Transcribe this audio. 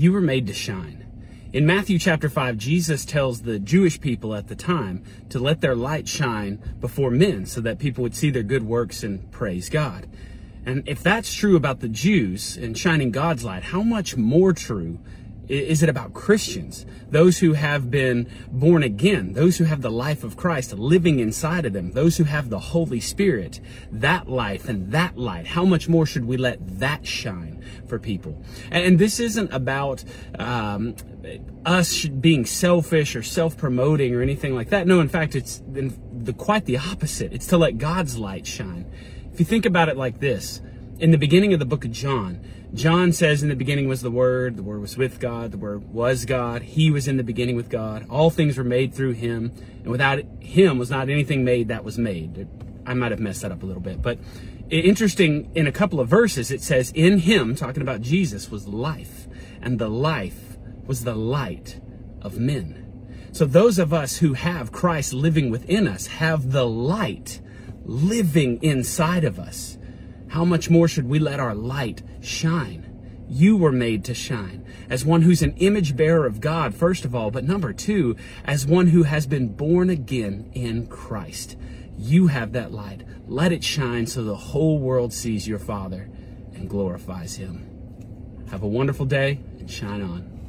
You were made to shine. In Matthew chapter 5, Jesus tells the Jewish people at the time to let their light shine before men so that people would see their good works and praise God. And if that's true about the Jews and shining God's light, how much more true is it about Christians? Those who have been born again, those who have the life of Christ living inside of them, those who have the Holy Spirit, that life and that light. How much more should we let that shine for people? And this isn't about um, us being selfish or self-promoting or anything like that. No, in fact, it's the, quite the opposite. It's to let God's light shine. If you think about it like this, in the beginning of the book of John, John says in the beginning was the Word, the Word was with God, the Word was God, He was in the beginning with God, all things were made through Him, and without Him was not anything made that was made. I might have messed that up a little bit, but interesting, in a couple of verses, it says, In Him, talking about Jesus, was life, and the life was the light of men. So those of us who have Christ living within us have the light living inside of us. How much more should we let our light shine? You were made to shine as one who's an image bearer of God, first of all, but number two, as one who has been born again in Christ. You have that light. Let it shine so the whole world sees your Father and glorifies Him. Have a wonderful day and shine on.